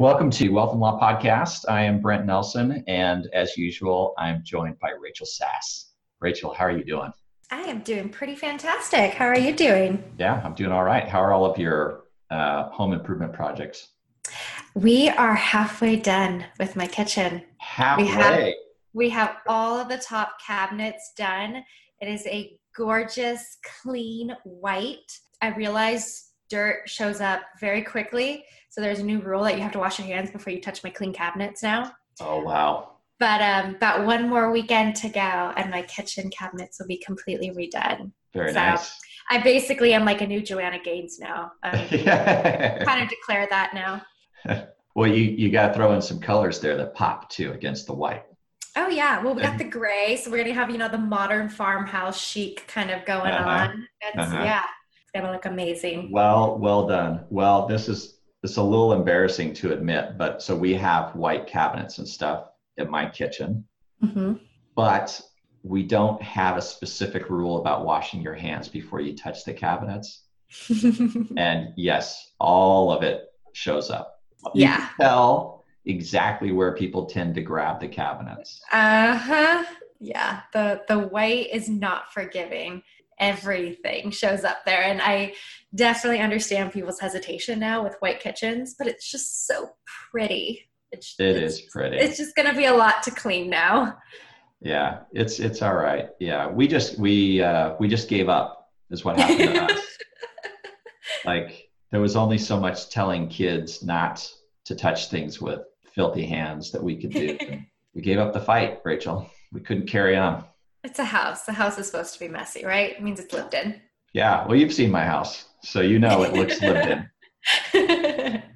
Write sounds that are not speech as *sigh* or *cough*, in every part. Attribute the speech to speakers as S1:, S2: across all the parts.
S1: Welcome to Wealth and Law Podcast. I am Brent Nelson, and as usual, I'm joined by Rachel Sass. Rachel, how are you doing?
S2: I am doing pretty fantastic. How are you doing?
S1: Yeah, I'm doing all right. How are all of your uh, home improvement projects?
S2: We are halfway done with my kitchen.
S1: Halfway.
S2: We have, we have all of the top cabinets done. It is a gorgeous, clean white. I realize dirt shows up very quickly. So there's a new rule that you have to wash your hands before you touch my clean cabinets now.
S1: Oh, wow.
S2: But um, about one more weekend to go, and my kitchen cabinets will be completely redone.
S1: Very
S2: so
S1: nice.
S2: I basically am like a new Joanna Gaines now. Um, *laughs* kind of declare that now. *laughs*
S1: well, you, you got to throw in some colors there that pop too against the white.
S2: Oh yeah, well we got the gray, so we're gonna have you know the modern farmhouse chic kind of going uh-huh. on. That's uh-huh. yeah, it's gonna look amazing.
S1: Well, well done. Well, this is it's a little embarrassing to admit, but so we have white cabinets and stuff in my kitchen, mm-hmm. but we don't have a specific rule about washing your hands before you touch the cabinets. *laughs* and yes, all of it shows up. You
S2: yeah.
S1: tell exactly where people tend to grab the cabinets.
S2: Uh huh. Yeah. The the white is not forgiving everything shows up there. And I definitely understand people's hesitation now with white kitchens, but it's just so pretty.
S1: It's, it it's, is pretty.
S2: It's just going to be a lot to clean now.
S1: Yeah, it's it's all right. Yeah, we just we uh, we just gave up. Is what happened to us. *laughs* Like there was only so much telling kids not to touch things with filthy hands that we could do. *laughs* we gave up the fight, Rachel. We couldn't carry on.
S2: It's a house. The house is supposed to be messy, right? It means it's lived in.
S1: Yeah. Well, you've seen my house, so you know it looks lived in. *laughs*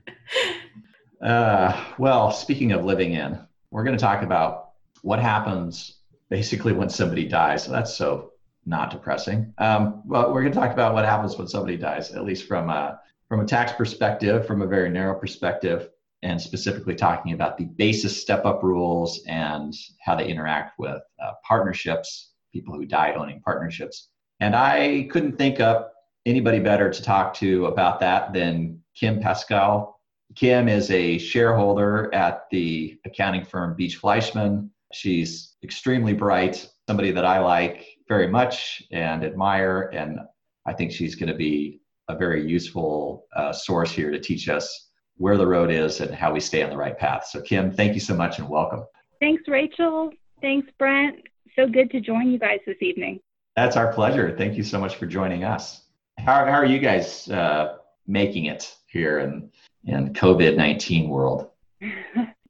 S1: Uh, well, speaking of living in, we're going to talk about what happens basically when somebody dies. So that's so not depressing. Um, well, we're going to talk about what happens when somebody dies, at least from a, from a tax perspective, from a very narrow perspective, and specifically talking about the basis step up rules and how they interact with uh, partnerships, people who die owning partnerships. And I couldn't think up anybody better to talk to about that than Kim Paskal. Kim is a shareholder at the accounting firm Beach Fleischman. She's extremely bright, somebody that I like very much and admire. And I think she's going to be a very useful uh, source here to teach us where the road is and how we stay on the right path. So, Kim, thank you so much and welcome.
S3: Thanks, Rachel. Thanks, Brent. So good to join you guys this evening.
S1: That's our pleasure. Thank you so much for joining us. How, how are you guys uh, making it here in, in COVID 19 world? *laughs*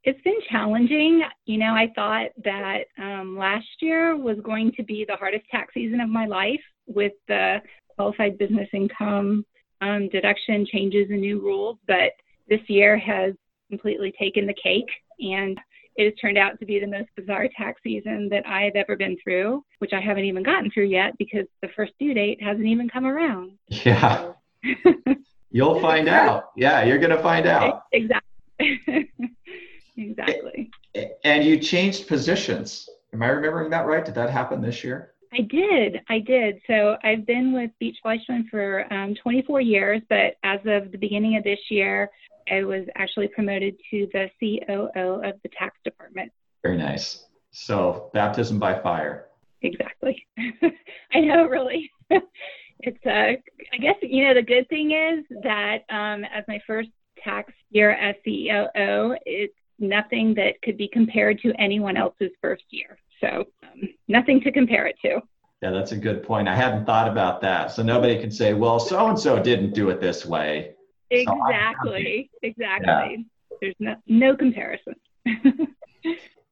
S3: it's been challenging. You know, I thought that um, last year was going to be the hardest tax season of my life with the qualified business income um, deduction changes and new rules, but this year has completely taken the cake and it has turned out to be the most bizarre tax season that I've ever been through, which I haven't even gotten through yet because the first due date hasn't even come around.
S1: Yeah. *laughs* *laughs* You'll find out. Yeah, you're going to find out.
S3: Exactly. *laughs* exactly.
S1: And you changed positions. Am I remembering that right? Did that happen this year?
S3: I did. I did. So I've been with Beach Fleischman for um, 24 years, but as of the beginning of this year, I was actually promoted to the COO of the tax department.
S1: Very nice. So baptism by fire.
S3: Exactly. *laughs* I know, really. *laughs* it's uh, I guess you know the good thing is that um, as my first tax year as COO, it's nothing that could be compared to anyone else's first year. So nothing to compare it to.
S1: Yeah, that's a good point. I hadn't thought about that. So nobody can say, well, so and so didn't do it this way.
S3: Exactly. So exactly. Yeah. There's no no comparison. *laughs*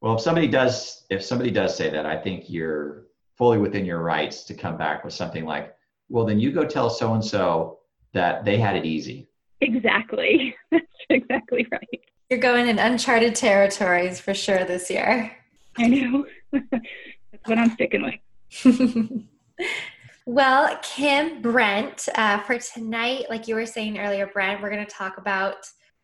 S1: well, if somebody does if somebody does say that, I think you're fully within your rights to come back with something like, well, then you go tell so and so that they had it easy.
S3: Exactly. *laughs* That's exactly right.
S2: You're going in uncharted territories for sure this year.
S3: I know. *laughs* What I'm sticking with. *laughs*
S2: Well, Kim, Brent, uh, for tonight, like you were saying earlier, Brent, we're going to talk about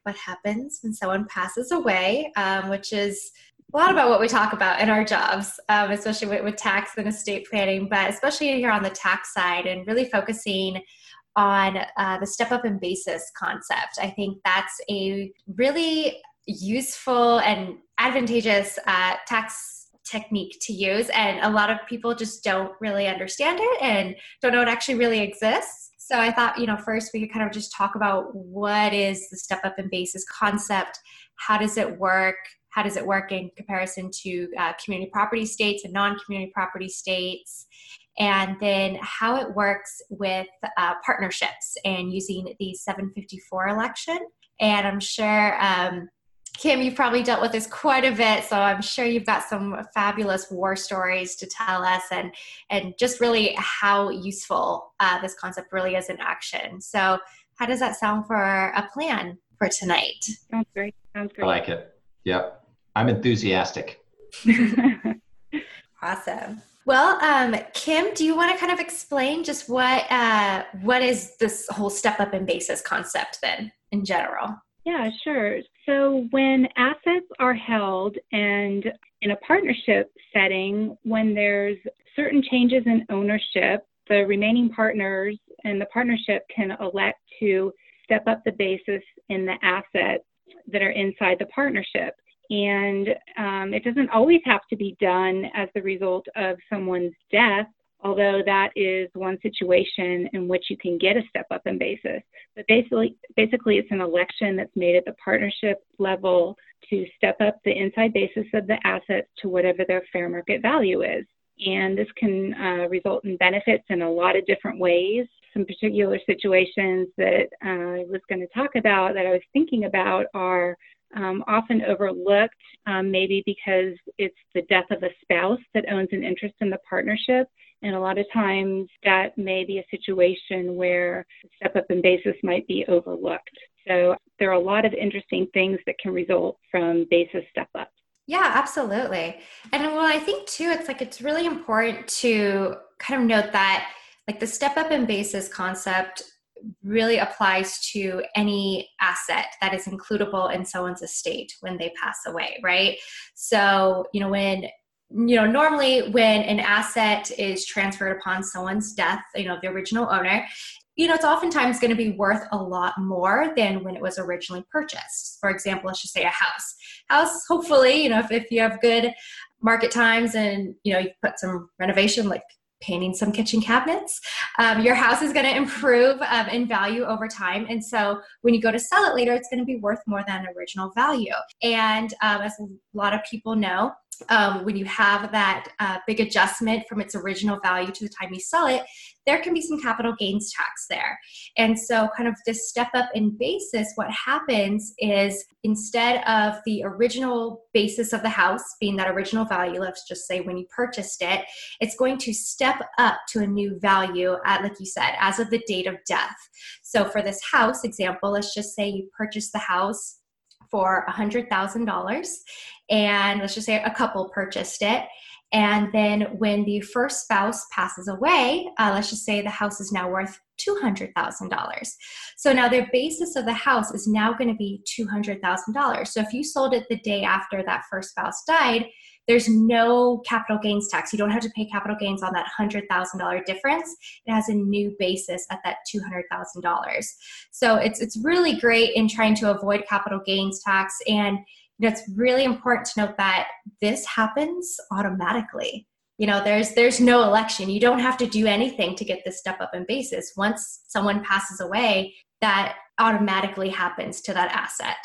S2: what happens when someone passes away, um, which is a lot about what we talk about in our jobs, um, especially with, with tax and estate planning, but especially here on the tax side and really focusing on uh, the step up in basis concept. I think that's a really useful and advantageous uh, tax technique to use. And a lot of people just don't really understand it and don't know it actually really exists. So I thought, you know, first we could kind of just talk about what is the step up in basis concept, how does it work, how does it work in comparison to uh, community property states and non-community property states, and then how it works with uh, partnerships and using the 754 election. And I'm sure um, Kim, you've probably dealt with this quite a bit, so I'm sure you've got some fabulous war stories to tell us, and and just really how useful uh, this concept really is in action. So, how does that sound for a plan for tonight?
S3: Sounds great. Sounds great.
S1: I like it. Yep, I'm enthusiastic. *laughs*
S2: awesome. Well, um, Kim, do you want to kind of explain just what uh, what is this whole step up in basis concept then in general?
S3: Yeah, sure. So when assets are held and in a partnership setting, when there's certain changes in ownership, the remaining partners and the partnership can elect to step up the basis in the assets that are inside the partnership. And um, it doesn't always have to be done as the result of someone's death, although that is one situation in which you can get a step up in basis. But basically, basically, it's an election that's made at the partnership level to step up the inside basis of the assets to whatever their fair market value is. And this can uh, result in benefits in a lot of different ways. Some particular situations that uh, I was going to talk about that I was thinking about are um, often overlooked, um, maybe because it's the death of a spouse that owns an interest in the partnership. And a lot of times that may be a situation where step up in basis might be overlooked. So there are a lot of interesting things that can result from basis step up.
S2: Yeah, absolutely. And well, I think too, it's like it's really important to kind of note that like the step up in basis concept really applies to any asset that is includable in someone's estate when they pass away, right? So, you know, when you know normally when an asset is transferred upon someone's death you know the original owner you know it's oftentimes going to be worth a lot more than when it was originally purchased for example let's just say a house house hopefully you know if, if you have good market times and you know you put some renovation like painting some kitchen cabinets. Um, your house is going to improve um, in value over time. And so when you go to sell it later, it's going to be worth more than original value. And um, as a lot of people know, um, when you have that uh, big adjustment from its original value to the time you sell it, there can be some capital gains tax there. And so, kind of this step up in basis, what happens is instead of the original basis of the house being that original value, let's just say when you purchased it, it's going to step up to a new value at, like you said, as of the date of death. So, for this house example, let's just say you purchased the house for $100,000 and let's just say a couple purchased it. And then when the first spouse passes away, uh, let's just say the house is now worth $200,000. So now their basis of the house is now going to be $200,000. So if you sold it the day after that first spouse died, there's no capital gains tax. You don't have to pay capital gains on that $100,000 difference. It has a new basis at that $200,000. So it's it's really great in trying to avoid capital gains tax and you know, it's really important to note that this happens automatically you know there's there's no election you don't have to do anything to get this step up in basis once someone passes away that automatically happens to that asset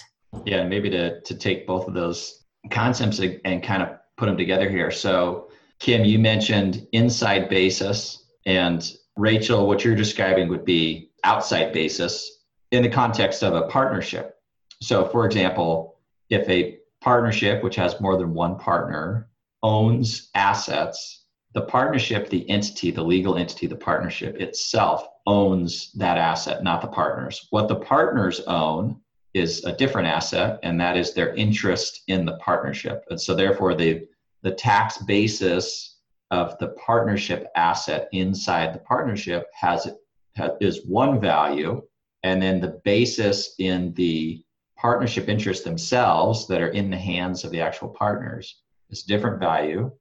S1: yeah maybe to to take both of those concepts and kind of put them together here so kim you mentioned inside basis and rachel what you're describing would be outside basis in the context of a partnership so for example if a partnership, which has more than one partner, owns assets, the partnership, the entity, the legal entity, the partnership itself owns that asset, not the partners. What the partners own is a different asset, and that is their interest in the partnership. And so, therefore, the, the tax basis of the partnership asset inside the partnership has, has is one value, and then the basis in the partnership interests themselves that are in the hands of the actual partners is different value.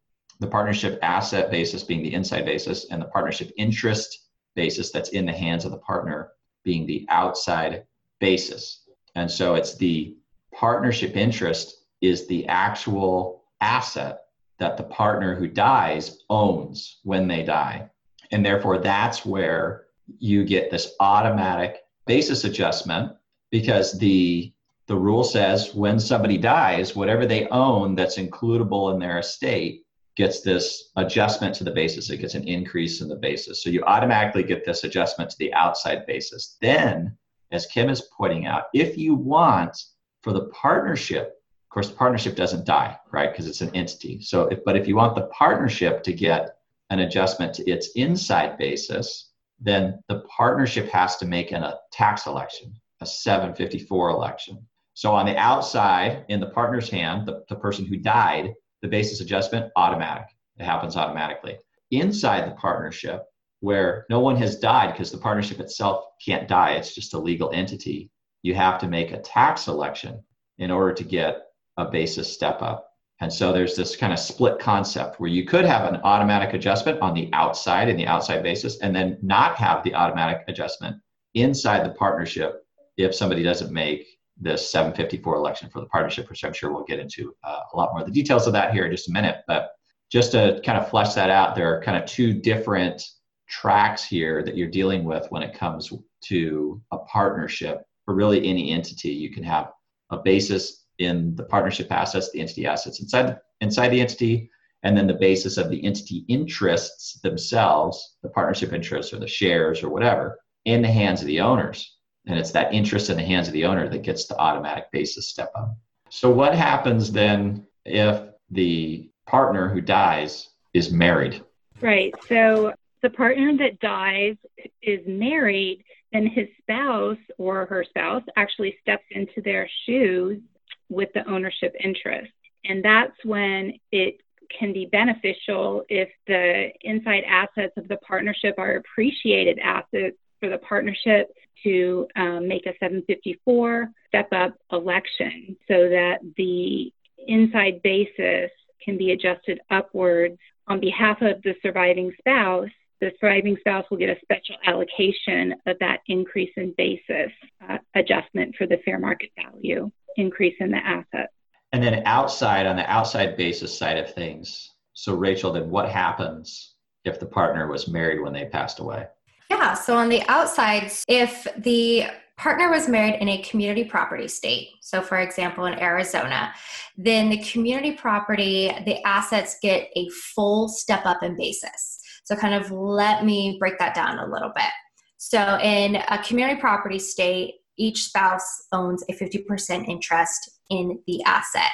S1: The partnership asset basis being the inside basis, and the partnership interest basis that's in the hands of the partner being the outside basis. And so it's the partnership interest is the actual asset that the partner who dies owns when they die. And therefore, that's where you get this automatic basis adjustment because the the rule says when somebody dies, whatever they own that's includable in their estate gets this adjustment to the basis. It gets an increase in the basis. So you automatically get this adjustment to the outside basis. Then, as Kim is pointing out, if you want for the partnership, of course, the partnership doesn't die, right? Because it's an entity. So, if, but if you want the partnership to get an adjustment to its inside basis, then the partnership has to make an, a tax election, a 754 election. So on the outside, in the partner's hand, the, the person who died, the basis adjustment automatic. It happens automatically. Inside the partnership, where no one has died because the partnership itself can't die, it's just a legal entity, you have to make a tax election in order to get a basis step up. And so there's this kind of split concept where you could have an automatic adjustment on the outside in the outside basis and then not have the automatic adjustment inside the partnership if somebody doesn't make this 754 election for the partnership, which I'm sure we'll get into uh, a lot more of the details of that here in just a minute. But just to kind of flesh that out, there are kind of two different tracks here that you're dealing with when it comes to a partnership for really any entity. You can have a basis in the partnership assets, the entity assets inside the, inside the entity, and then the basis of the entity interests themselves, the partnership interests or the shares or whatever, in the hands of the owners. And it's that interest in the hands of the owner that gets the automatic basis step up. So, what happens then if the partner who dies is married?
S3: Right. So, the partner that dies is married, then his spouse or her spouse actually steps into their shoes with the ownership interest. And that's when it can be beneficial if the inside assets of the partnership are appreciated assets for the partnership to um, make a 754 step up election so that the inside basis can be adjusted upwards on behalf of the surviving spouse. The surviving spouse will get a special allocation of that increase in basis uh, adjustment for the fair market value increase in the asset.
S1: And then outside, on the outside basis side of things, so Rachel, then what happens if the partner was married when they passed away?
S2: Yeah, so on the outside, if the partner was married in a community property state, so for example in Arizona, then the community property, the assets get a full step up in basis. So, kind of let me break that down a little bit. So, in a community property state, each spouse owns a 50% interest in the asset.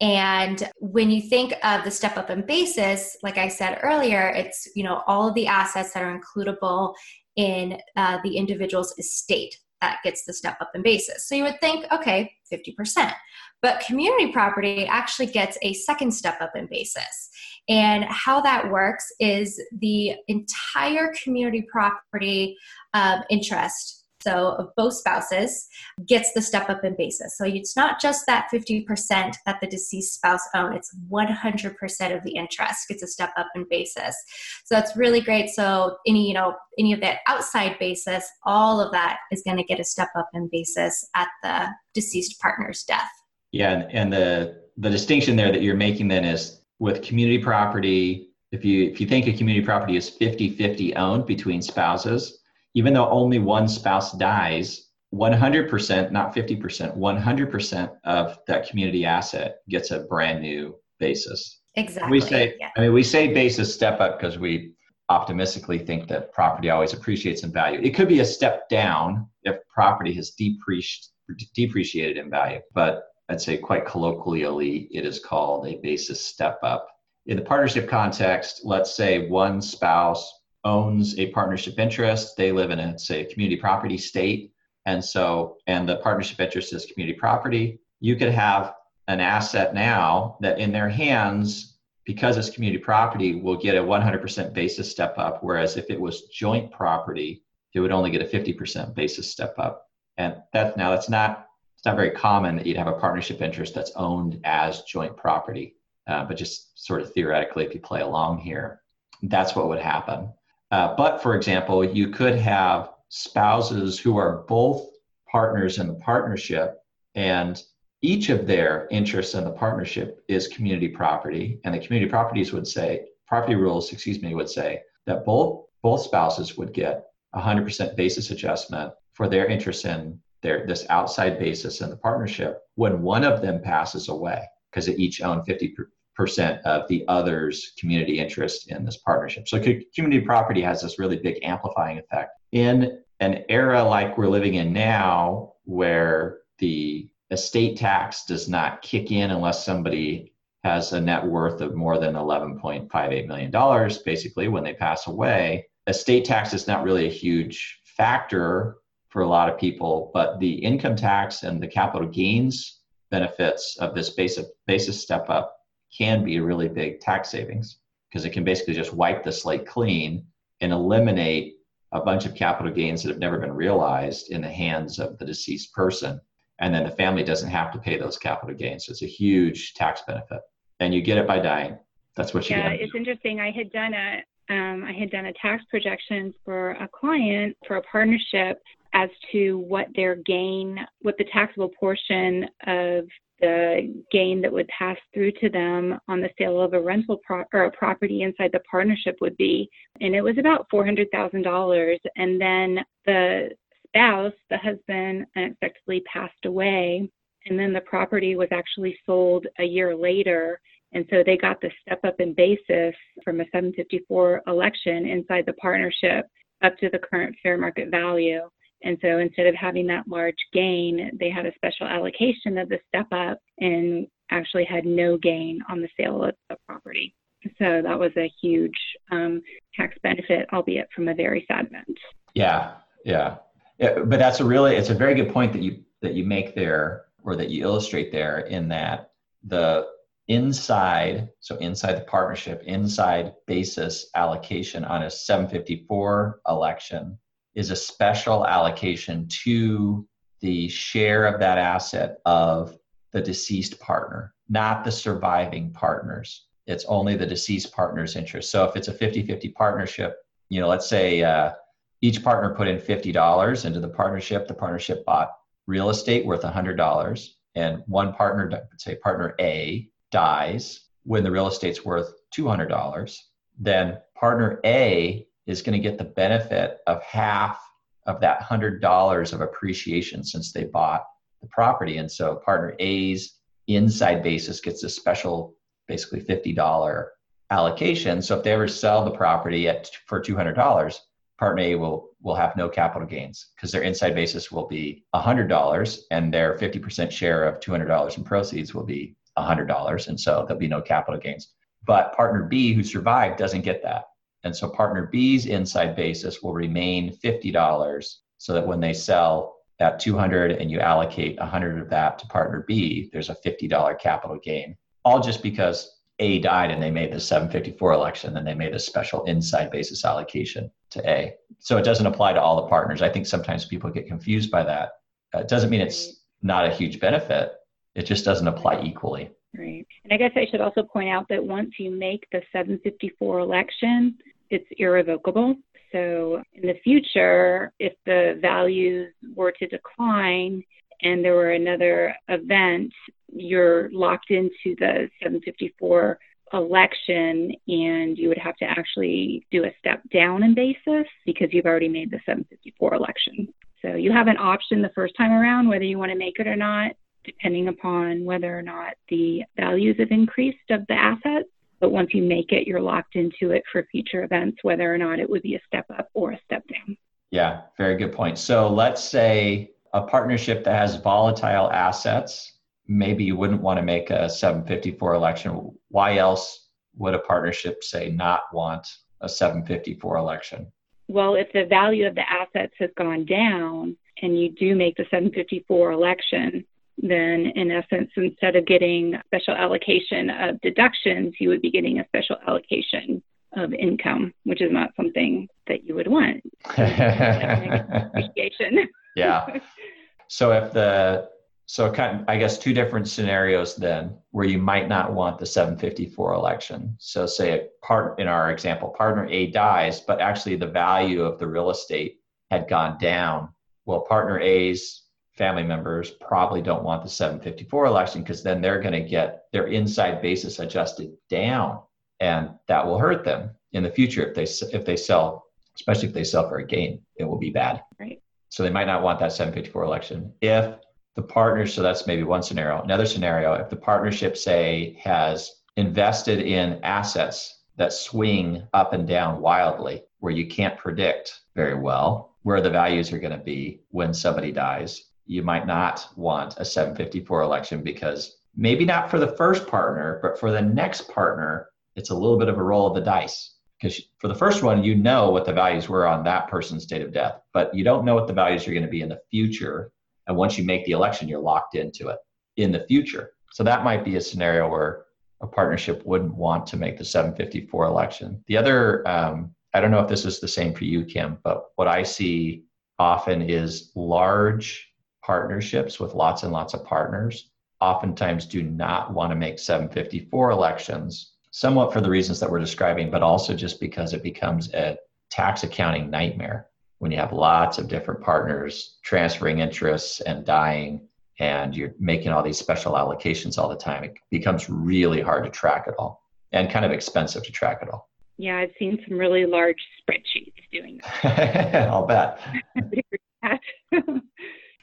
S2: And when you think of the step up in basis, like I said earlier, it's you know all of the assets that are includable in uh, the individual's estate that gets the step up in basis. So you would think, okay, 50%. But community property actually gets a second step up in basis. And how that works is the entire community property um, interest so of both spouses, gets the step up in basis. So it's not just that 50% that the deceased spouse own, it's 100% of the interest gets a step up in basis. So that's really great. So any, you know, any of that outside basis, all of that is going to get a step up in basis at the deceased partner's death.
S1: Yeah, and the the distinction there that you're making then is with community property, if you if you think a community property is 50-50 owned between spouses, even though only one spouse dies, 100%, not 50%, 100% of that community asset gets a brand new basis.
S2: Exactly.
S1: We say, yeah. I mean, we say basis step up because we optimistically think that property always appreciates in value. It could be a step down if property has depreciated, depreciated in value, but I'd say quite colloquially, it is called a basis step up. In the partnership context, let's say one spouse owns a partnership interest. They live in a say community property state, and so and the partnership interest is community property. You could have an asset now that in their hands, because it's community property, will get a 100% basis step up. Whereas if it was joint property, it would only get a 50% basis step up. And that now that's not it's not very common that you'd have a partnership interest that's owned as joint property. Uh, but just sort of theoretically, if you play along here, that's what would happen. Uh, but for example, you could have spouses who are both partners in the partnership, and each of their interests in the partnership is community property, and the community properties would say, property rules, excuse me, would say that both both spouses would get 100% basis adjustment for their interest in their this outside basis in the partnership when one of them passes away because they each own 50% of the other's community interest in this partnership. So community property has this really big amplifying effect. In an era like we're living in now, where the estate tax does not kick in unless somebody has a net worth of more than $11.58 million, basically, when they pass away. Estate tax is not really a huge factor for a lot of people, but the income tax and the capital gains benefits of this basic basis step up can be a really big tax savings because it can basically just wipe the slate clean and eliminate a bunch of capital gains that have never been realized in the hands of the deceased person. And then the family doesn't have to pay those capital gains. So it's a huge tax benefit. And you get it by dying. That's what you
S3: yeah,
S1: get.
S3: Yeah, it's interesting. I had done a um, I had done a tax projection for a client for a partnership as to what their gain, what the taxable portion of the gain that would pass through to them on the sale of a rental pro- or a property inside the partnership would be. And it was about $400,000. And then the spouse, the husband, unexpectedly passed away. And then the property was actually sold a year later. And so they got the step up in basis from a 754 election inside the partnership up to the current fair market value. And so instead of having that large gain, they had a special allocation of the step up and actually had no gain on the sale of the property. So that was a huge um, tax benefit, albeit from a very sad event.
S1: Yeah, yeah, yeah. But that's a really, it's a very good point that you that you make there, or that you illustrate there, in that the inside, so inside the partnership, inside basis allocation on a 754 election is a special allocation to the share of that asset of the deceased partner, not the surviving partners. It's only the deceased partner's interest. So if it's a 50 50 partnership, you know, let's say uh, each partner put in $50 into the partnership, the partnership bought real estate worth $100, and one partner, say partner A, dies when the real estate's worth $200, then partner A is going to get the benefit of half of that $100 of appreciation since they bought the property. And so partner A's inside basis gets a special, basically $50 allocation. So if they ever sell the property at for $200, partner A will will have no capital gains because their inside basis will be $100 and their 50% share of $200 in proceeds will be $100 and so there'll be no capital gains. But partner B who survived doesn't get that. And so partner B's inside basis will remain $50 so that when they sell that 200 and you allocate 100 of that to partner B, there's a $50 capital gain. All just because A died and they made the 754 election, then they made a special inside basis allocation to A. So it doesn't apply to all the partners. I think sometimes people get confused by that. It doesn't mean it's not a huge benefit. It just doesn't apply equally.
S3: Right. And I guess I should also point out that once you make the 754 election, it's irrevocable. So in the future, if the values were to decline and there were another event, you're locked into the 754 election and you would have to actually do a step down in basis because you've already made the 754 election. So you have an option the first time around whether you want to make it or not, depending upon whether or not the values have increased of the assets. But once you make it, you're locked into it for future events, whether or not it would be a step up or a step down.
S1: Yeah, very good point. So let's say a partnership that has volatile assets, maybe you wouldn't want to make a 754 election. Why else would a partnership say not want a 754 election?
S3: Well, if the value of the assets has gone down and you do make the 754 election, then in essence, instead of getting a special allocation of deductions, you would be getting a special allocation of income, which is not something that you would want. *laughs*
S1: Yeah. So if the so kind of, I guess two different scenarios then where you might not want the 754 election. So say a part in our example, partner A dies, but actually the value of the real estate had gone down. Well, partner A's family members probably don't want the 754 election because then they're going to get their inside basis adjusted down and that will hurt them in the future if they if they sell especially if they sell for a gain it will be bad.
S3: Right.
S1: So they might not want that 754 election. If the partners so that's maybe one scenario. Another scenario if the partnership say has invested in assets that swing up and down wildly where you can't predict very well where the values are going to be when somebody dies you might not want a 754 election because maybe not for the first partner but for the next partner it's a little bit of a roll of the dice. Because for the first one you know what the values were on that person's date of death but you don't know what the values are going to be in the future. And once you make the election you're locked into it in the future. So that might be a scenario where a partnership wouldn't want to make the 754 election. The other um, i don't know if this is the same for you kim but what i see often is large partnerships with lots and lots of partners oftentimes do not want to make 754 elections somewhat for the reasons that we're describing, but also just because it becomes a tax accounting nightmare when you have lots of different partners transferring interests and dying and you're making all these special allocations all the time. It becomes really hard to track it all and kind of expensive to track it all.
S3: Yeah, I've seen some really large spreadsheets doing *laughs*
S1: that. I'll bet. *laughs* *laughs*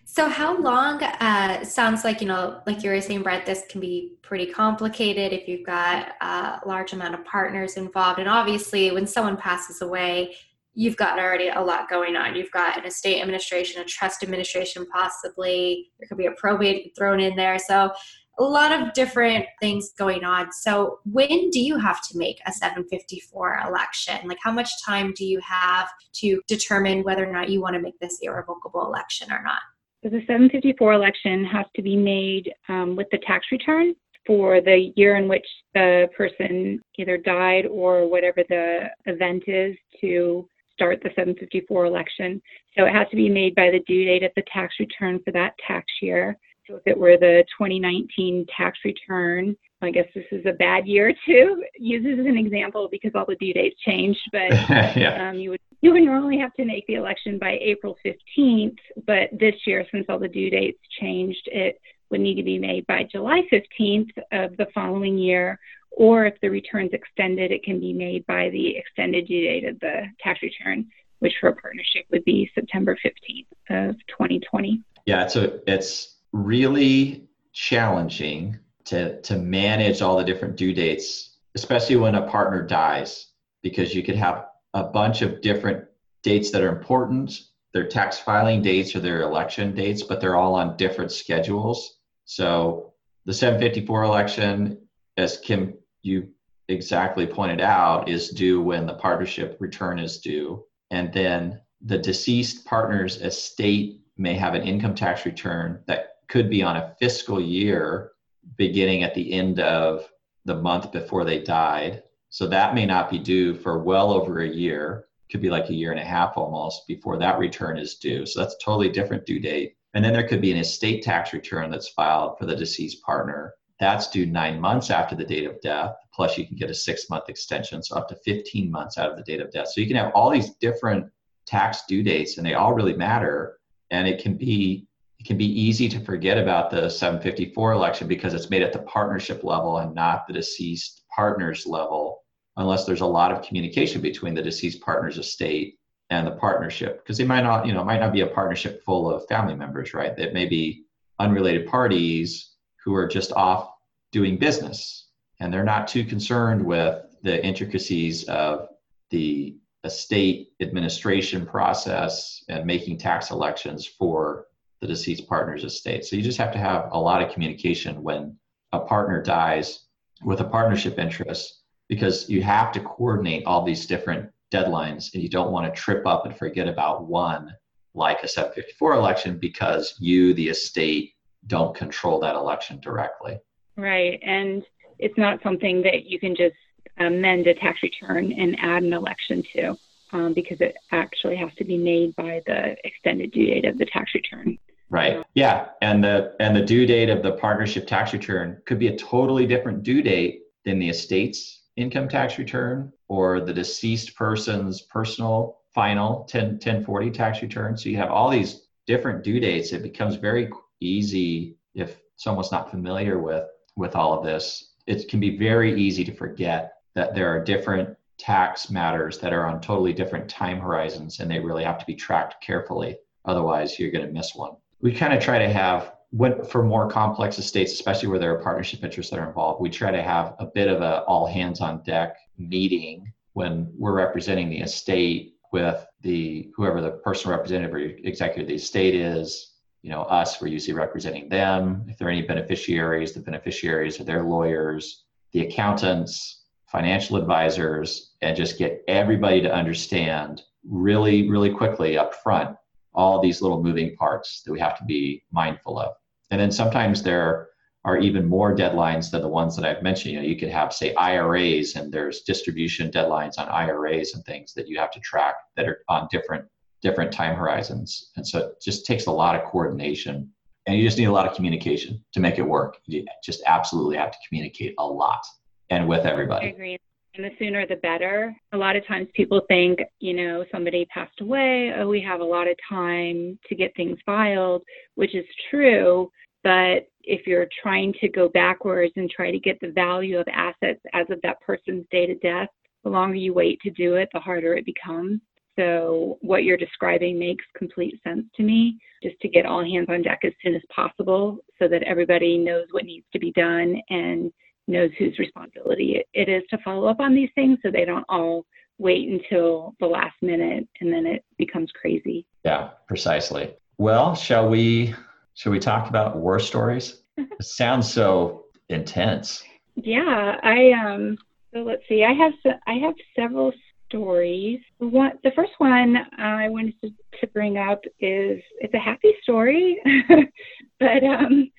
S2: So, how long? Uh, sounds like you know, like you were saying, Brent. This can be pretty complicated if you've got a large amount of partners involved, and obviously, when someone passes away, you've got already a lot going on. You've got an estate administration, a trust administration, possibly there could be a probate thrown in there. So, a lot of different things going on. So, when do you have to make a 754 election? Like, how much time do you have to determine whether or not you want to make this irrevocable election or not?
S3: The 754 election has to be made um, with the tax return for the year in which the person either died or whatever the event is to start the 754 election. So it has to be made by the due date of the tax return for that tax year. So if it were the 2019 tax return, I guess this is a bad year to use this as an example because all the due dates changed, but *laughs* yeah. um, you would you would normally have to make the election by April 15th, but this year, since all the due dates changed, it would need to be made by July 15th of the following year, or if the return's extended, it can be made by the extended due date of the tax return, which for a partnership would be September 15th of 2020.
S1: Yeah, so it's really challenging to to manage all the different due dates, especially when a partner dies, because you could have a bunch of different dates that are important. Their tax filing dates or their election dates, but they're all on different schedules. So the 754 election, as Kim, you exactly pointed out, is due when the partnership return is due. And then the deceased partner's estate may have an income tax return that could be on a fiscal year beginning at the end of the month before they died so that may not be due for well over a year. Could be like a year and a half almost before that return is due. So that's a totally different due date. And then there could be an estate tax return that's filed for the deceased partner. That's due nine months after the date of death. Plus, you can get a six month extension, so up to 15 months out of the date of death. So you can have all these different tax due dates, and they all really matter. And it can be can be easy to forget about the 754 election because it's made at the partnership level and not the deceased partners level unless there's a lot of communication between the deceased partner's estate and the partnership. Because they might not you know might not be a partnership full of family members right? That may be unrelated parties who are just off doing business and they're not too concerned with the intricacies of the estate administration process and making tax elections for the deceased partner's estate. So you just have to have a lot of communication when a partner dies with a partnership interest because you have to coordinate all these different deadlines and you don't want to trip up and forget about one like a 754 election because you the estate don't control that election directly.
S3: Right and it's not something that you can just amend a tax return and add an election to um, because it actually has to be made by the extended due date of the tax return
S1: right yeah and the and the due date of the partnership tax return could be a totally different due date than the estate's income tax return or the deceased person's personal final 10, 1040 tax return. So you have all these different due dates, it becomes very easy if someone's not familiar with with all of this. It can be very easy to forget that there are different tax matters that are on totally different time horizons and they really have to be tracked carefully. Otherwise, you're going to miss one. We kind of try to have when for more complex estates, especially where there are partnership interests that are involved, we try to have a bit of a all hands on deck meeting when we're representing the estate with the whoever the personal representative or executive of the estate is. You know, us, we're usually representing them. If there are any beneficiaries, the beneficiaries are their lawyers, the accountants, financial advisors, and just get everybody to understand really, really quickly up front all these little moving parts that we have to be mindful of. And then sometimes there are even more deadlines than the ones that I've mentioned. You know, you could have, say, IRAs, and there's distribution deadlines on IRAs and things that you have to track that are on different different time horizons. And so it just takes a lot of coordination, and you just need a lot of communication to make it work. You just absolutely have to communicate a lot and with everybody.
S3: I agree and the sooner the better. A lot of times people think, you know, somebody passed away, oh, we have a lot of time to get things filed, which is true. But if you're trying to go backwards and try to get the value of assets as of that person's date of death, the longer you wait to do it, the harder it becomes. So, what you're describing makes complete sense to me, just to get all hands on deck as soon as possible so that everybody knows what needs to be done and knows whose responsibility it is to follow up on these things so they don't all wait until the last minute and then it becomes crazy.
S1: Yeah, precisely. Well, shall we shall we talk about war stories? *laughs* it sounds so intense.
S3: Yeah, I um so let's see. I have I have several stories. One, the first one I wanted to, to bring up is it's a happy story, *laughs* but um,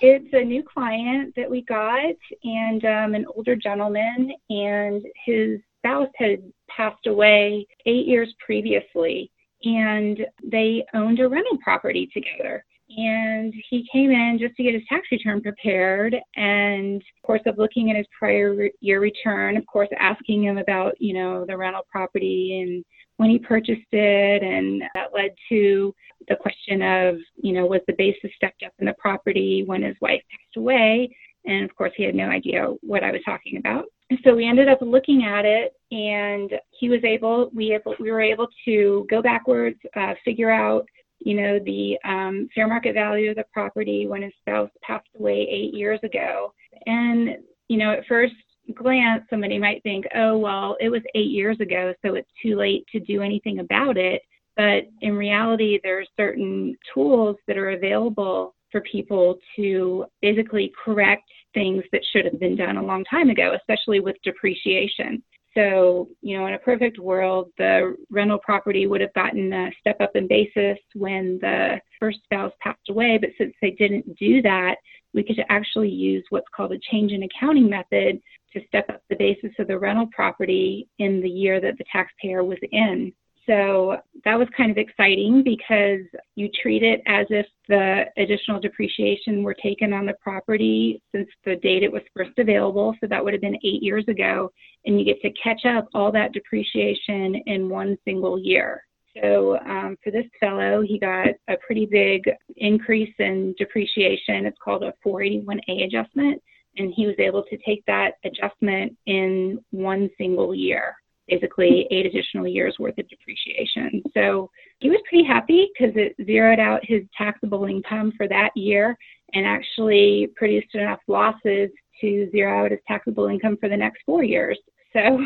S3: it's a new client that we got, and um, an older gentleman, and his spouse had passed away eight years previously, and they owned a rental property together. And he came in just to get his tax return prepared, and of course, of looking at his prior year return, of course, asking him about you know the rental property and when he purchased it, and that led to the question of, you know, was the basis stepped up in the property when his wife passed away? And of course, he had no idea what I was talking about. So we ended up looking at it, and he was able, we able, we were able to go backwards, uh, figure out, you know, the um, fair market value of the property when his spouse passed away eight years ago. And you know, at first glance, somebody might think, oh, well, it was eight years ago, so it's too late to do anything about it. But in reality, there are certain tools that are available for people to basically correct things that should have been done a long time ago, especially with depreciation. So, you know, in a perfect world, the rental property would have gotten a step up in basis when the first spouse passed away. But since they didn't do that, we could actually use what's called a change in accounting method to step up the basis of the rental property in the year that the taxpayer was in. So that was kind of exciting because you treat it as if the additional depreciation were taken on the property since the date it was first available. So that would have been eight years ago. And you get to catch up all that depreciation in one single year. So um, for this fellow, he got a pretty big increase in depreciation. It's called a 481A adjustment. And he was able to take that adjustment in one single year, basically eight additional years worth of depreciation. So he was pretty happy because it zeroed out his taxable income for that year and actually produced enough losses to zero out his taxable income for the next four years. So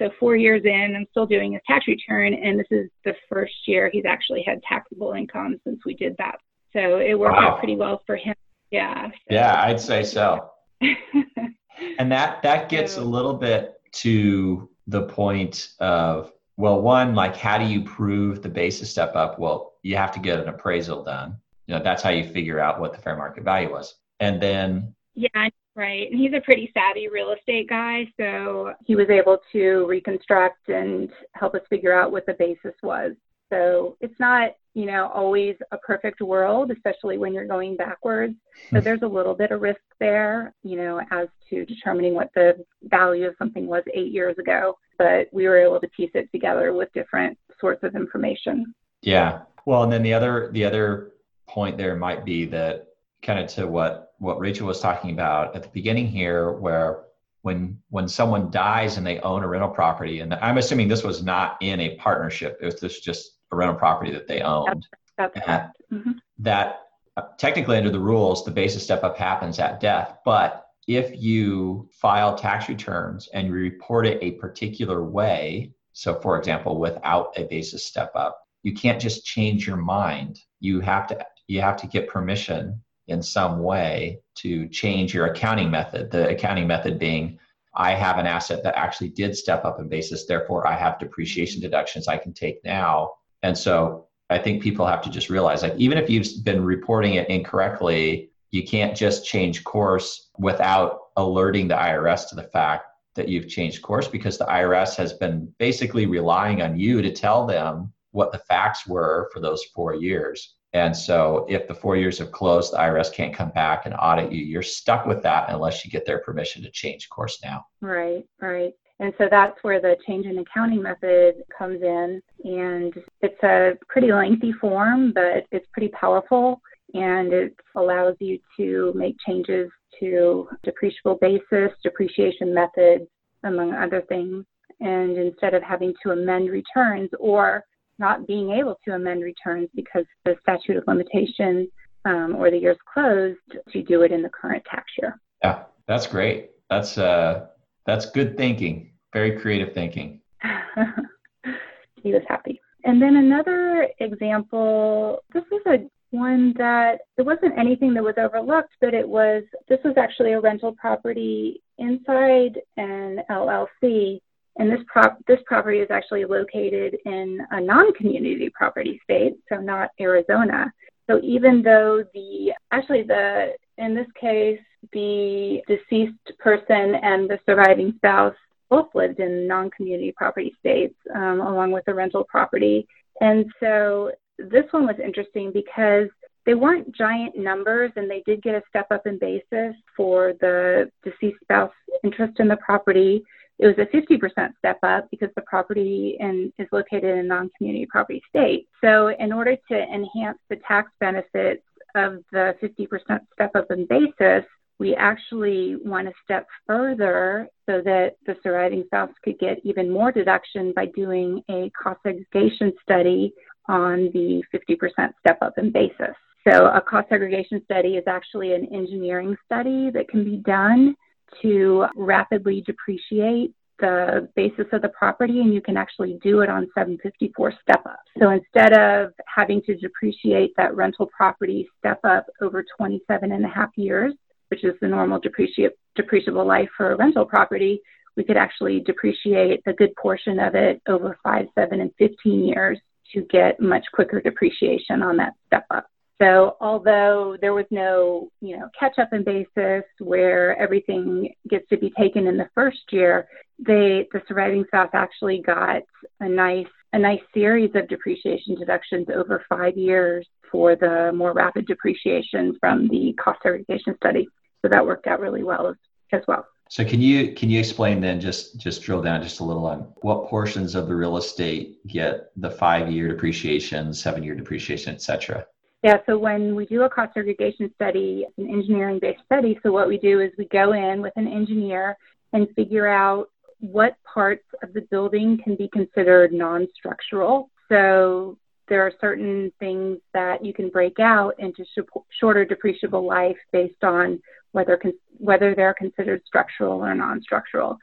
S3: so four years in, I'm still doing his tax return, and this is the first year he's actually had taxable income since we did that. So it worked wow. out pretty well for him. Yeah. So.
S1: Yeah, I'd say so. *laughs* and that that gets a little bit to the point of well, one, like how do you prove the basis step up? Well, you have to get an appraisal done. You know, that's how you figure out what the fair market value was. And then
S3: yeah, Right. And he's a pretty savvy real estate guy. So he was able to reconstruct and help us figure out what the basis was. So it's not, you know, always a perfect world, especially when you're going backwards. So hmm. there's a little bit of risk there, you know, as to determining what the value of something was eight years ago. But we were able to piece it together with different sorts of information.
S1: Yeah. Well, and then the other the other point there might be that kind of to what what Rachel was talking about at the beginning here, where when when someone dies and they own a rental property, and I'm assuming this was not in a partnership, it was this just a rental property that they owned.
S3: That's, that's mm-hmm.
S1: That uh, technically under the rules, the basis step up happens at death, but if you file tax returns and you report it a particular way, so for example, without a basis step up, you can't just change your mind. You have to you have to get permission in some way to change your accounting method. The accounting method being I have an asset that actually did step up in basis, therefore I have depreciation deductions I can take now. And so I think people have to just realize like even if you've been reporting it incorrectly, you can't just change course without alerting the IRS to the fact that you've changed course because the IRS has been basically relying on you to tell them what the facts were for those four years. And so if the four years have closed, the IRS can't come back and audit you. You're stuck with that unless you get their permission to change course now.
S3: Right, right. And so that's where the change in accounting method comes in. And it's a pretty lengthy form, but it's pretty powerful. And it allows you to make changes to depreciable basis, depreciation methods, among other things. And instead of having to amend returns or not being able to amend returns because the statute of limitations um, or the year's closed to do it in the current tax year.
S1: Yeah, that's great. That's uh, that's good thinking. Very creative thinking. *laughs*
S3: he was happy. And then another example. This was a one that it wasn't anything that was overlooked, but it was this was actually a rental property inside an LLC and this prop this property is actually located in a non-community property state, so not Arizona. So even though the actually the in this case the deceased person and the surviving spouse both lived in non-community property states um, along with the rental property, and so this one was interesting because they weren't giant numbers and they did get a step up in basis for the deceased spouse interest in the property it was a 50% step up because the property in, is located in a non-community property state. So in order to enhance the tax benefits of the 50% step up in basis, we actually went a step further so that the surviving spouse could get even more deduction by doing a cost segregation study on the 50% step up in basis. So a cost segregation study is actually an engineering study that can be done to rapidly depreciate the basis of the property and you can actually do it on 754 step up. So instead of having to depreciate that rental property step up over 27 and a half years, which is the normal depreciate, depreciable life for a rental property, we could actually depreciate a good portion of it over 5, 7, and 15 years to get much quicker depreciation on that step up. So although there was no, you know, catch up in basis where everything gets to be taken in the first year, they the surviving spouse actually got a nice a nice series of depreciation deductions over five years for the more rapid depreciation from the cost segregation study. So that worked out really well as, as well.
S1: So can you can you explain then just just drill down just a little on what portions of the real estate get the five year depreciation, seven year depreciation, et cetera?
S3: Yeah, so when we do a cost segregation study, an engineering based study, so what we do is we go in with an engineer and figure out what parts of the building can be considered non structural. So there are certain things that you can break out into sh- shorter depreciable life based on whether whether they're considered structural or non-structural.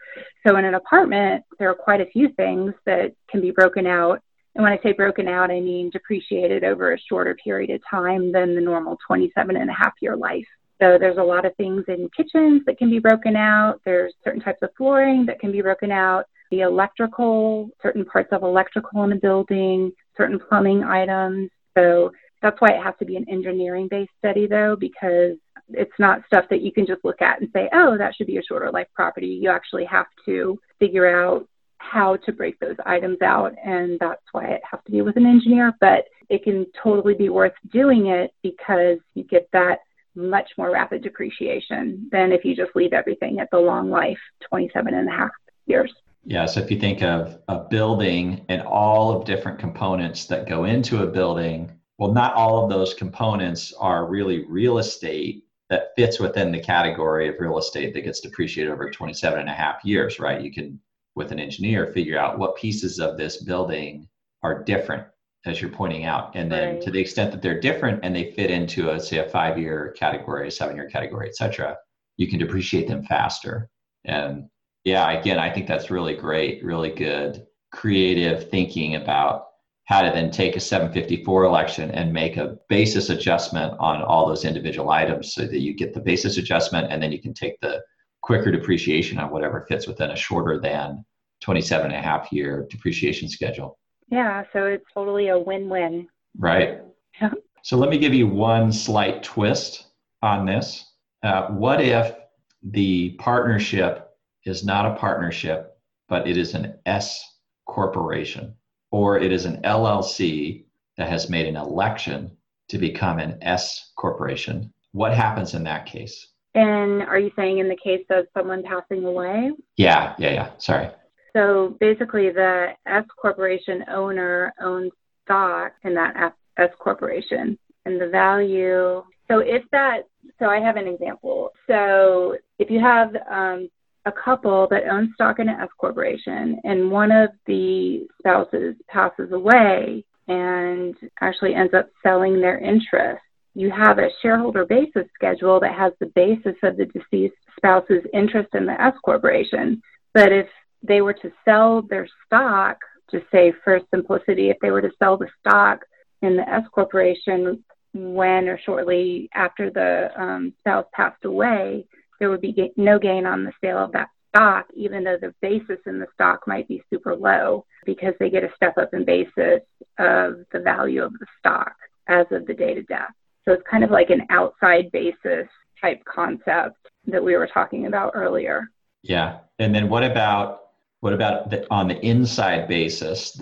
S3: So in an apartment, there are quite a few things that can be broken out and when I say broken out, I mean depreciated over a shorter period of time than the normal 27 and a half year life. So there's a lot of things in kitchens that can be broken out. There's certain types of flooring that can be broken out. The electrical, certain parts of electrical in a building, certain plumbing items. So that's why it has to be an engineering based study though, because it's not stuff that you can just look at and say, oh, that should be a shorter life property. You actually have to figure out how to break those items out. And that's why it has to be with an engineer, but it can totally be worth doing it because you get that much more rapid depreciation than if you just leave everything at the long life 27 and a half years.
S1: Yeah, so if you think of a building and all of different components that go into a building, well, not all of those components are really real estate that fits within the category of real estate that gets depreciated over 27 and a half years, right? You can, with an engineer, figure out what pieces of this building are different, as you're pointing out. And then
S3: Right.
S1: to the extent that they're different and they fit into a, say, a five year category, a seven year category, et cetera, you can depreciate them faster. And yeah, again, I think that's really great, really good creative thinking about how to then take a 754 election and make a basis adjustment on all those individual items so that you get the basis adjustment and then you can take the quicker depreciation on whatever fits within a shorter than 27 and a half year depreciation schedule.
S3: Yeah, so it's totally a win-win.
S1: Right. *laughs*
S3: Yeah.
S1: So let me give you one slight twist on this. Uh, what if the partnership is not a partnership, but it is an S corporation, or it is an LLC that has made an election to become an S corporation? What happens in that case?
S3: And are you saying in the case of someone passing away?
S1: Yeah, yeah, yeah. Sorry.
S3: So basically, the S corporation owner owns stock in that S corporation, and the value. So if that, so I have an example. So if you have um, a couple that owns stock in an S corporation, and one of the spouses passes away and actually ends up selling their interest, you have a shareholder basis schedule that has the basis of the deceased spouse's interest in the S corporation. But if they were to sell their stock, just say for simplicity, if they were to sell the stock in the S corporation when or shortly after the um, spouse passed away, there would be no gain on the sale of that stock, even though the basis in the stock might be super low because they get a step up in basis of the value of the stock as of the date of death. So it's kind of like an outside basis type concept that we were talking about earlier.
S1: Yeah. And then what about what about the, on the inside basis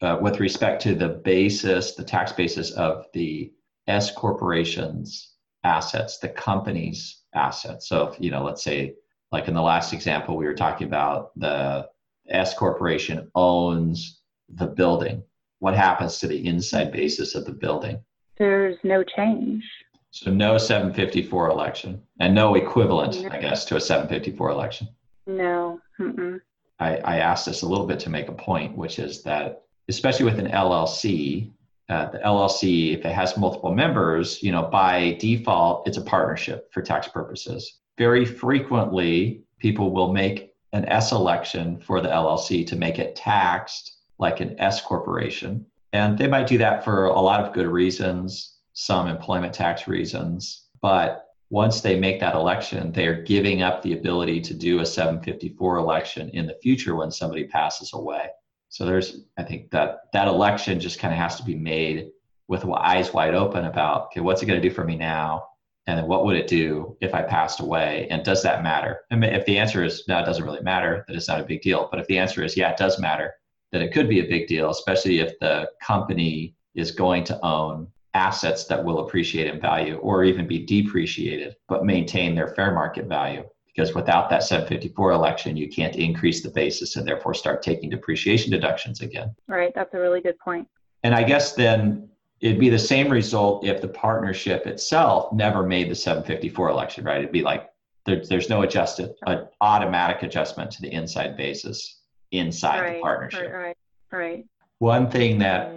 S1: uh, with respect to the basis, the tax basis of the S corporation's assets, the company's assets? So, if, you know, let's say, like in the last example, we were talking about the S corporation owns the building. What happens to the inside basis of the building?
S3: There's no change.
S1: So, no 754 election and no equivalent,
S3: No.
S1: I guess, to a 754 election.
S3: No. Mm-mm.
S1: I, I asked this a little bit to make a point, which is that especially with an LLC, uh, the LLC, if it has multiple members, you know, by default, it's a partnership for tax purposes. Very frequently, people will make an S election for the LLC to make it taxed like an S corporation. And they might do that for a lot of good reasons, some employment tax reasons. But once they make that election, they are giving up the ability to do a 754 election in the future when somebody passes away. So there's, I think that that election just kind of has to be made with eyes wide open about, okay, what's it going to do for me now? And then what would it do if I passed away? And does that matter? And if the answer is no, it doesn't really matter, that it's not a big deal. But if the answer is yeah, it does matter, then it could be a big deal, especially if the company is going to own assets that will appreciate in value or even be depreciated, but maintain their fair market value. Because without that 754 election, you can't increase the basis and therefore start taking depreciation deductions again.
S3: Right. That's a really good point.
S1: And I guess then it'd be the same result if the partnership itself never made the 754 election, right? It'd be like there, there's no adjusted, uh, automatic adjustment to the inside basis inside
S3: right.
S1: the partnership.
S3: Right. Right. Right.
S1: One thing that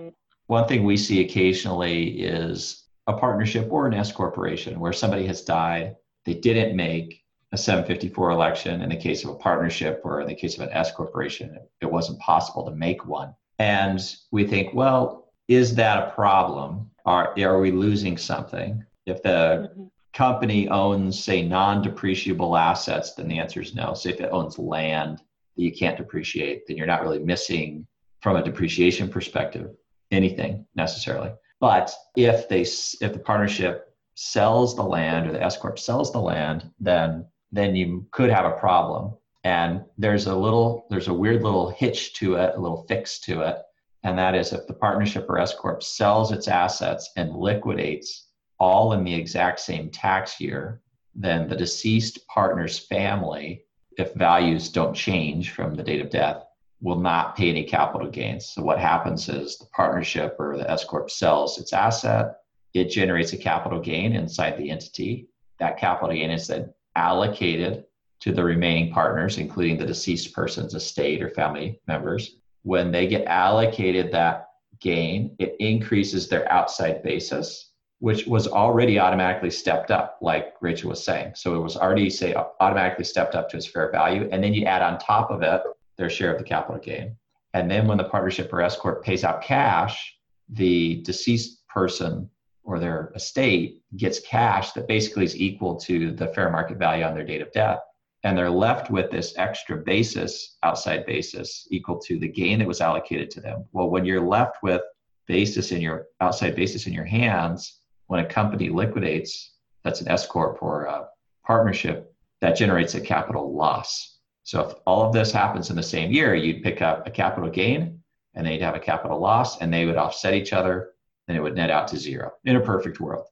S1: one thing we see occasionally is a partnership or an S corporation where somebody has died, they didn't make a 754 election in the case of a partnership or in the case of an S corporation, it wasn't possible to make one. And we think, well, is that a problem? Are, are we losing something? If the
S3: Mhm.
S1: company owns, say, non depreciable assets, then the answer is no. So if it owns land that you can't depreciate, then you're not really missing from a depreciation perspective anything necessarily. But if they if the partnership sells the land or the S corp sells the land, then then you could have a problem. And there's a little there's a weird little hitch to it, a little fix to it, and that is if the partnership or S corp sells its assets and liquidates all in the exact same tax year, then the deceased partner's family, if values don't change from the date of death, will not pay any capital gains. So what happens is the partnership or the S corp sells its asset, it generates a capital gain inside the entity. That capital gain is then allocated to the remaining partners, including the deceased person's estate or family members. When they get allocated that gain, it increases their outside basis, which was already automatically stepped up, like Rachel was saying. So it was already say automatically stepped up to its fair value, and then you add on top of it their share of the capital gain. And then when the partnership or S corp pays out cash, the deceased person or their estate gets cash that basically is equal to the fair market value on their date of death and they're left with this extra basis, outside basis, equal to the gain that was allocated to them. Well, when you're left with basis in your outside basis in your hands, when a company liquidates, that's an S corp or a partnership, that generates a capital loss. So if all of this happens in the same year, you'd pick up a capital gain, and then you'd have a capital loss, and they would offset each other, and it would net out to zero in a perfect world.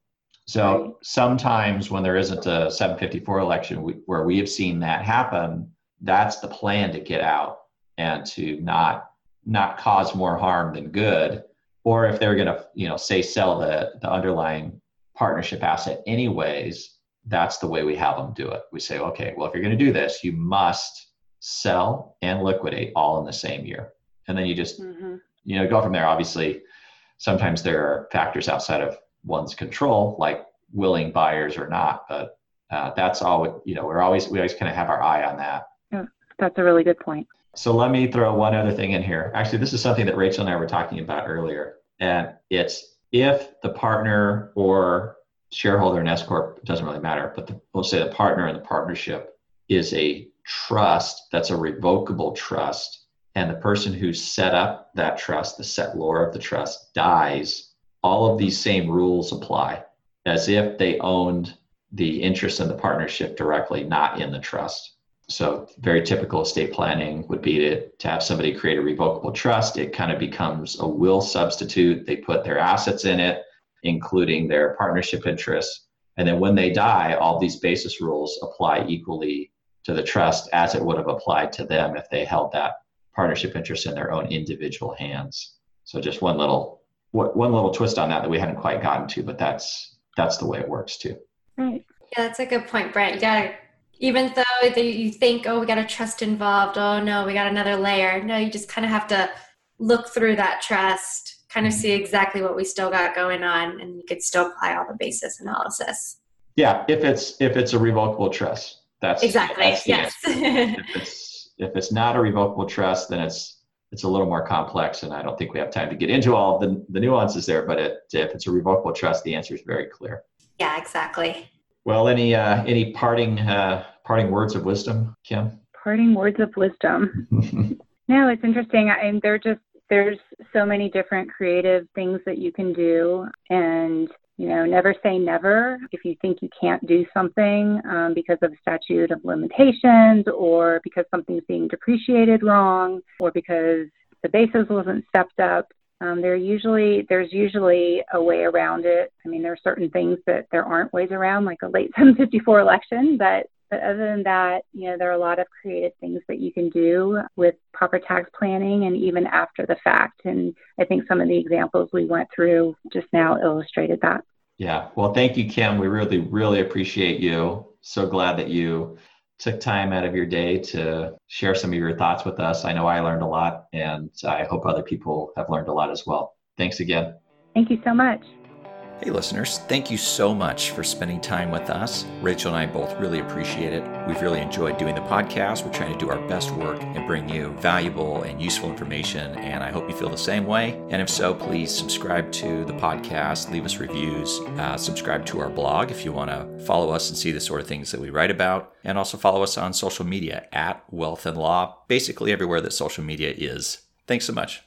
S1: So sometimes when there isn't a 754 election we, where we have seen that happen, that's the plan to get out and to not not cause more harm than good. Or if they're going to, you know, say sell the the underlying partnership asset anyways, that's the way we have them do it. We say, okay, well, if you're going to do this, you must sell and liquidate all in the same year, and then you just, mm-hmm. you know, go from there. Obviously, sometimes there are factors outside of one's control, like willing buyers or not. But uh, that's all. You know, we're always we always kind of have our eye on that.
S3: Yeah, that's a really good point.
S1: So let me throw one other thing in here. Actually, this is something that Rachel and I were talking about earlier, and it's if the partner or shareholder in S corp doesn't really matter, but the, we'll say the partner in the partnership is a trust that's a revocable trust, and the person who set up that trust, the settlor of the trust, dies all of these same rules apply as if they owned the interest in the partnership directly, not in the trust. So, very typical estate planning would be to, to have somebody create a revocable trust. It kind of becomes a will substitute. They put their assets in it, including their partnership interests. And then when they die, all these basis rules apply equally to the trust as it would have applied to them if they held that partnership interest in their own individual hands. So, just one little one little twist on that that we hadn't quite gotten to, but that's that's the way it works too.
S2: Right. Yeah, that's a good point, Brent. You gotta even though you think, oh, we got a trust involved. Oh no, we got another layer. No, you just kind of have to look through that trust, kind of mm-hmm. see exactly what we still got going on, and you could still apply all the basis analysis.
S1: Yeah, if it's if it's a revocable trust, that's
S2: exactly that's yes.
S1: If it's if it's not a revocable trust, then it's it's a little more complex, and I don't think we have time to get into all the, the nuances there. But it, if it's a revocable trust, the answer is very clear.
S2: Yeah, exactly.
S1: Well, any uh, any parting uh, parting words of wisdom, Kim?
S3: Parting words of wisdom. *laughs* no, it's interesting. I, and there just there's so many different creative things that you can do, and you know, never say never. If you think you can't do something um, because of a statute of limitations or because something's being depreciated wrong or because the basis wasn't stepped up, um, there usually there's usually a way around it. I mean, there are certain things that there aren't ways around, like a late *laughs* 754 election, but but other than that, you know, there are a lot of creative things that you can do with proper tax planning and even after the fact. And I think some of the examples we went through just now illustrated that.
S1: Yeah. Well, thank you, Kim. We really, really appreciate you. So glad that you took time out of your day to share some of your thoughts with us. I know I learned a lot, and I hope other people have learned a lot as well. Thanks again.
S3: Thank you so much.
S4: Hey, listeners, thank you so much for spending time with us. Rachel and I both really appreciate it. We've really enjoyed doing the podcast. We're trying to do our best work and bring you valuable and useful information, and I hope you feel the same way. And if so, please subscribe to the podcast, leave us reviews, uh, subscribe to our blog if you want to follow us and see the sort of things that we write about, and also follow us on social media at Wealth and Law, basically everywhere that social media is. Thanks so much.